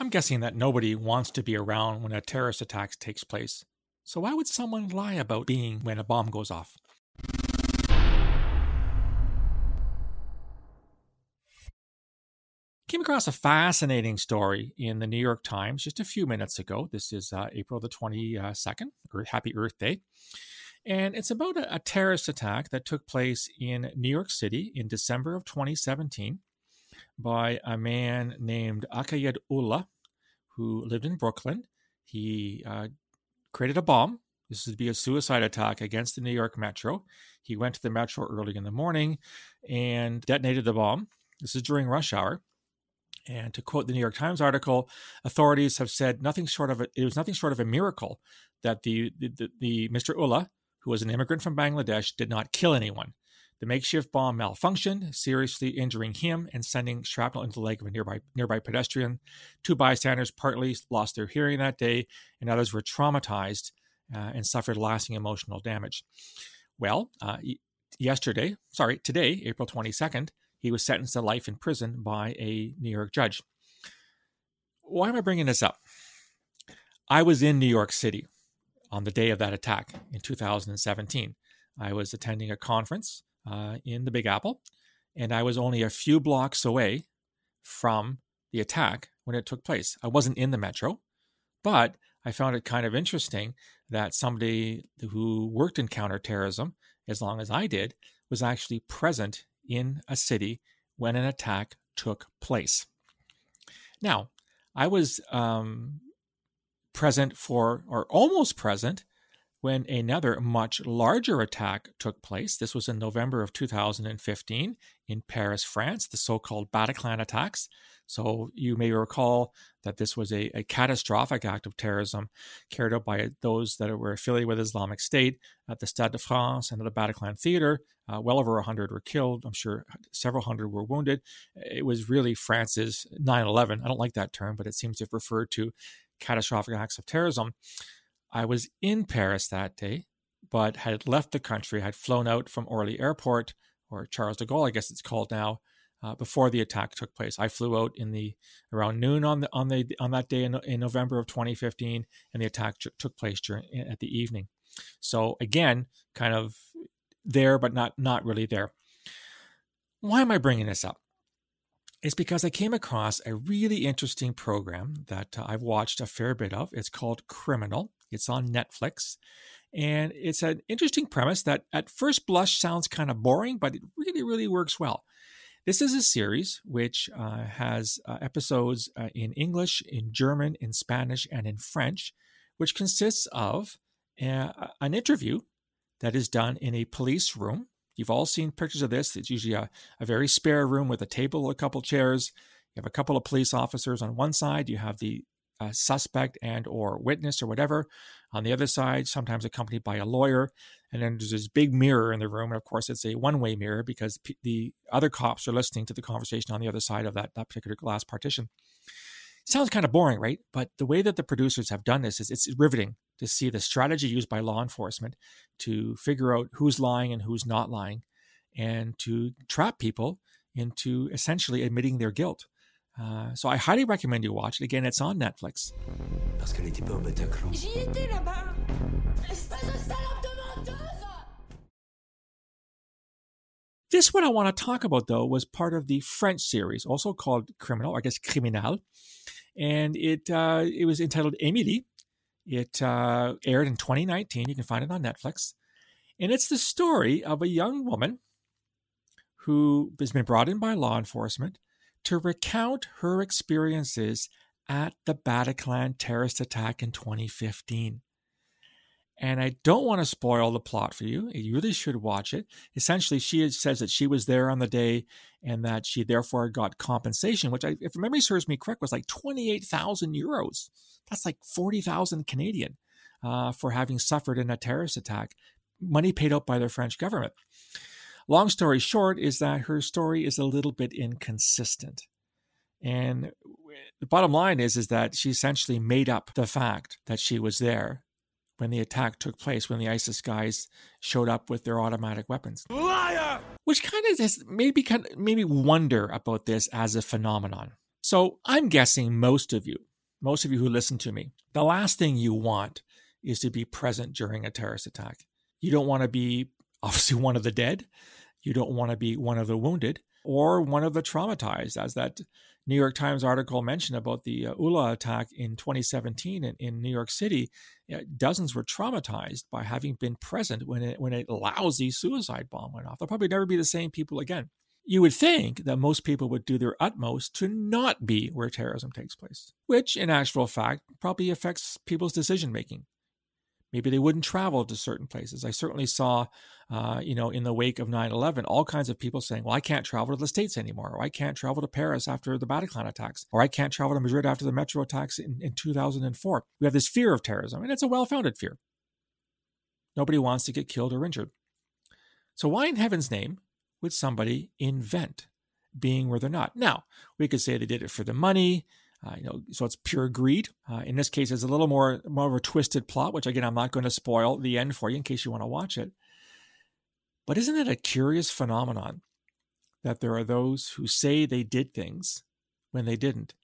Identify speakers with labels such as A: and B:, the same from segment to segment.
A: I'm guessing that nobody wants to be around when a terrorist attack takes place. So why would someone lie about being when a bomb goes off? Came across a fascinating story in the New York Times just a few minutes ago. This is uh, April the 22nd, or Happy Earth Day. And it's about a, a terrorist attack that took place in New York City in December of 2017 by a man named Akayed Ullah, who lived in Brooklyn. He uh, created a bomb. This would be a suicide attack against the New York Metro. He went to the Metro early in the morning and detonated the bomb. This is during rush hour. And to quote the New York Times article, authorities have said nothing short of a, it was nothing short of a miracle that the, the, the, the Mr. Ullah, who was an immigrant from Bangladesh, did not kill anyone. The makeshift bomb malfunctioned, seriously injuring him and sending shrapnel into the leg of a nearby nearby pedestrian. Two bystanders partly lost their hearing that day, and others were traumatized uh, and suffered lasting emotional damage. Well, uh, yesterday, sorry, today, April 22nd, he was sentenced to life in prison by a New York judge. Why am I bringing this up? I was in New York City on the day of that attack in 2017. I was attending a conference uh, in the Big Apple, and I was only a few blocks away from the attack when it took place. I wasn't in the metro, but I found it kind of interesting that somebody who worked in counterterrorism, as long as I did, was actually present in a city when an attack took place. Now, I was um, present for, or almost present, when another much larger attack took place. This was in November of 2015 in Paris, France, the so called Bataclan attacks. So you may recall that this was a, a, catastrophic act of terrorism carried out by those that were affiliated with Islamic State at the Stade de France and at the Bataclan Theater. Uh, well over 100 were killed. I'm sure several hundred were wounded. It was really France's 9 11. I don't like that term, but it seems to have referred to catastrophic acts of terrorism. I was in Paris that day, but had left the country, had flown out from Orly Airport, or Charles de Gaulle, I guess it's called now, uh, before the attack took place. I flew out in the around noon on the on the on that day in, in November of 2015, and the attack t- took place during at the evening. So again, kind of there, but not not really there. Why am I bringing this up? It's because I came across a really interesting program that uh, I've watched a fair bit of. It's called Criminal. It's on Netflix. And it's an interesting premise that at first blush sounds kind of boring, but it really, really works well. This is a series which uh, has uh, episodes uh, in English, in German, in Spanish, and in French, which consists of a, an interview that is done in a police room. You've all seen pictures of this. It's usually a, a very spare room with a table, a couple chairs. You have a couple of police officers on one side. You have the a suspect and or witness or whatever on the other side sometimes accompanied by a lawyer and then there's this big mirror in the room and of course it's a one-way mirror because p- the other cops are listening to the conversation on the other side of that, that particular glass partition. Sounds kind of boring right? But the way that the producers have done this is it's riveting to see the strategy used by law enforcement to figure out who's lying and who's not lying and to trap people into essentially admitting their guilt uh, so I highly recommend you watch it. Again, it's on Netflix. Parce qu'elle n'était pas au Bataclan. J'y étais là-bas. Espèce de salope de menteuse. This one I want to talk about though was part of the French series, also called Criminal, I guess Criminal, and it uh, it was entitled Émilie. It uh, aired in 2019. You can find it on Netflix, and it's the story of a young woman who has been brought in by law enforcement to recount her experiences at the Bataclan terrorist attack in 2015. And I don't want to spoil the plot for you. You really should watch it. Essentially, she says that she was there on the day and that she therefore got compensation, which, I, if memory serves me correct, was like 28,000 euros. That's like 40,000 Canadian uh, for having suffered in a terrorist attack. Money paid out by the French government. Long story short is that her story is a little bit inconsistent. And the bottom line is, is that she essentially made up the fact that she was there when the attack took place, when the ISIS guys showed up with their automatic weapons. Liar! Which kind of just made me kind of made me wonder about this as a phenomenon. So I'm guessing most of you most of you who listen to me, the last thing you want is to be present during a terrorist attack. You don't want to be obviously one of the dead. You don't want to be one of the wounded or one of the traumatized, as that New York Times article mentioned about the uh, Ullah attack in 2017 in, in New York City. dozens were traumatized by having been present when it, when a lousy suicide bomb went off. They'll probably never be the same people again. You would think that most people would do their utmost to not be where terrorism takes place, which in actual fact probably affects people's decision making. Maybe they wouldn't travel to certain places. I certainly saw, uh, you know, in the wake of 9 11, all kinds of people saying, well, I can't travel to the States anymore, or I can't travel to Paris after the Bataclan attacks, or I can't travel to Madrid after the metro attacks in, in 2004. We have this fear of terrorism, and it's a well founded fear. Nobody wants to get killed or injured. So, why in heaven's name would somebody invent being where they're not? Now, we could say they did it for the money, uh, you know, so it's pure greed. Uh, in this case, it's a little more more of a twisted plot, which again I'm not going to spoil the end for you in case you want to watch it. But isn't it a curious phenomenon that there are those who say they did things when they didn't?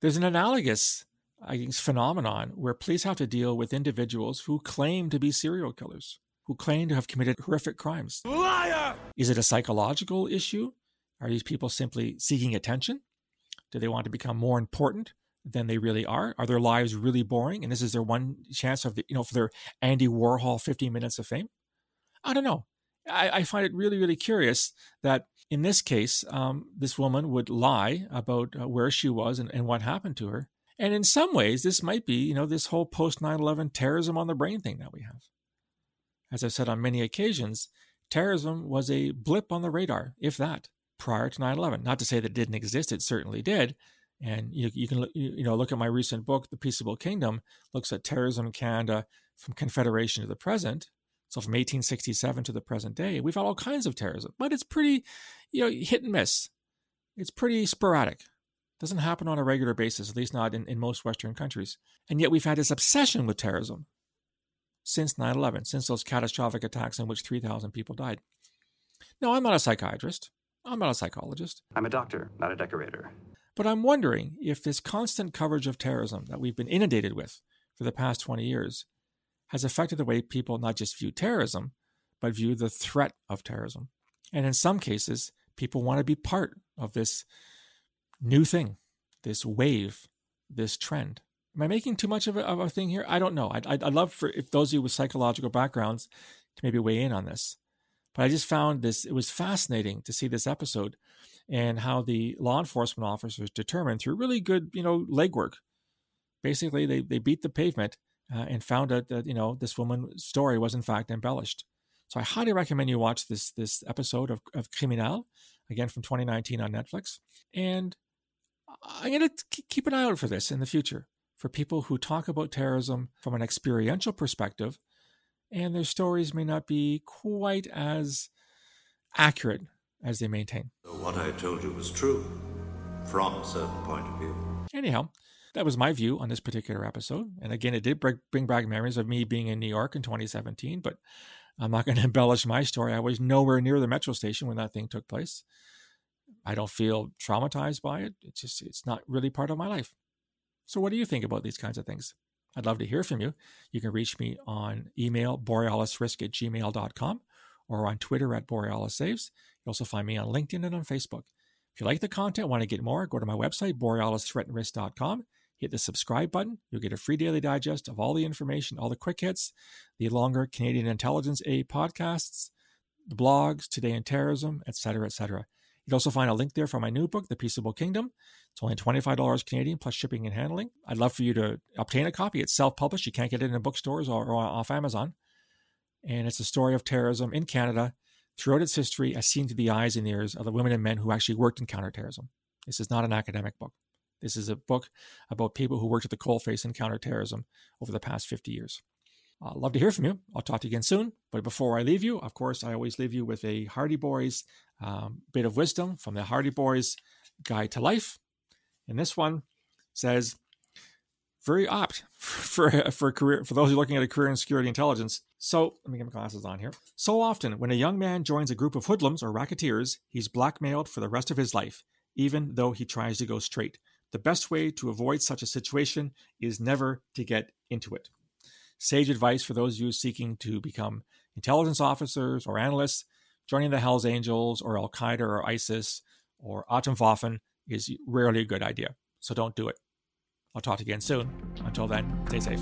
A: There's an analogous I guess, phenomenon where police have to deal with individuals who claim to be serial killers, who claim to have committed horrific crimes. Liar! Is it a psychological issue? Are these people simply seeking attention? Do they want to become more important than they really are? Are their lives really boring? And this is their one chance of the, you know, for their Andy Warhol 15 minutes of fame? I don't know. I, I find it really, really curious that in this case, um, this woman would lie about uh, where she was and, and what happened to her. And in some ways, this might be, you know, this whole post 9 11 terrorism on the brain thing that we have. As I've said on many occasions, terrorism was a blip on the radar, if that prior to 9/11. Not to say that it didn't exist; it certainly did. And you, you can you know look at my recent book, The Peaceable Kingdom, looks at terrorism in Canada from Confederation to the present. So from 1867 to the present day, we've had all kinds of terrorism, but it's pretty, you know, hit and miss. It's pretty sporadic. it Doesn't happen on a regular basis, at least not in, in most Western countries. And yet we've had this obsession with terrorism since 9 11, since those catastrophic attacks in which 3,000 people died. No, I'm not a psychiatrist. I'm not a psychologist.
B: I'm a doctor, not a decorator.
A: But I'm wondering if this constant coverage of terrorism that we've been inundated with for the past 20 years has affected the way people not just view terrorism, but view the threat of terrorism. And in some cases, people want to be part of this new thing, this wave, this trend. Am I making too much of a, of a thing here? I don't know. I'd, I'd love for if those of you with psychological backgrounds to maybe weigh in on this. But I just found this, it was fascinating to see this episode and how the law enforcement officers determined through really good, you know, legwork. Basically, they, they beat the pavement uh, and found out that, you know, this woman's story was in fact embellished. So I highly recommend you watch this this episode of, of Criminal, again from 2019 on Netflix. And I'm going to keep an eye out for this in the future for people who talk about terrorism from an experiential perspective and their stories may not be quite as accurate as they maintain.
C: So what I told you was true from a certain point of view.
A: Anyhow, that was my view on this particular episode. And again, it did bring back memories of me being in New York in 2017, but I'm not going to embellish my story. I was nowhere near the metro station when that thing took place. I don't feel traumatized by it. It's just, it's not really part of my life. So, what do you think about these kinds of things? I'd love to hear from you. You can reach me on email, borealisrisk at gmail.com, or on Twitter at borealissaves. You also find me on LinkedIn and on Facebook. If you like the content, want to get more, go to my website, borealisthreatandrisk.com. Hit the subscribe button. You'll get a free daily digest of all the information, all the quick hits, the longer Canadian Intelligence A podcasts, the blogs, Today in Terrorism, etc., etc. You'd also find a link there for my new book, The Peaceable Kingdom. It's only $25 Canadian plus shipping and handling. I'd love for you to obtain a copy. It's self published. You can't get it in bookstores or, or off Amazon. And it's a story of terrorism in Canada throughout its history as seen through the eyes and ears of the women and men who actually worked in counterterrorism. This is not an academic book. This is a book about people who worked at the coalface in counterterrorism over the past 50 years. I'd love to hear from you. I'll talk to you again soon. But before I leave you, of course, I always leave you with a Hardy Boys um, bit of wisdom from the Hardy Boys Guide to Life. And this one says, very apt for for career for those who are looking at a career in security intelligence. So let me get my glasses on here. So often, when a young man joins a group of hoodlums or racketeers, he's blackmailed for the rest of his life, even though he tries to go straight. the best way to avoid such a situation is never to get into it. Sage advice for those of you seeking to become intelligence officers or analysts, joining the Hells Angels or Al Qaeda or ISIS or Atomwaffen is rarely a good idea. So don't do it. I'll talk to you again soon. Until then, stay safe.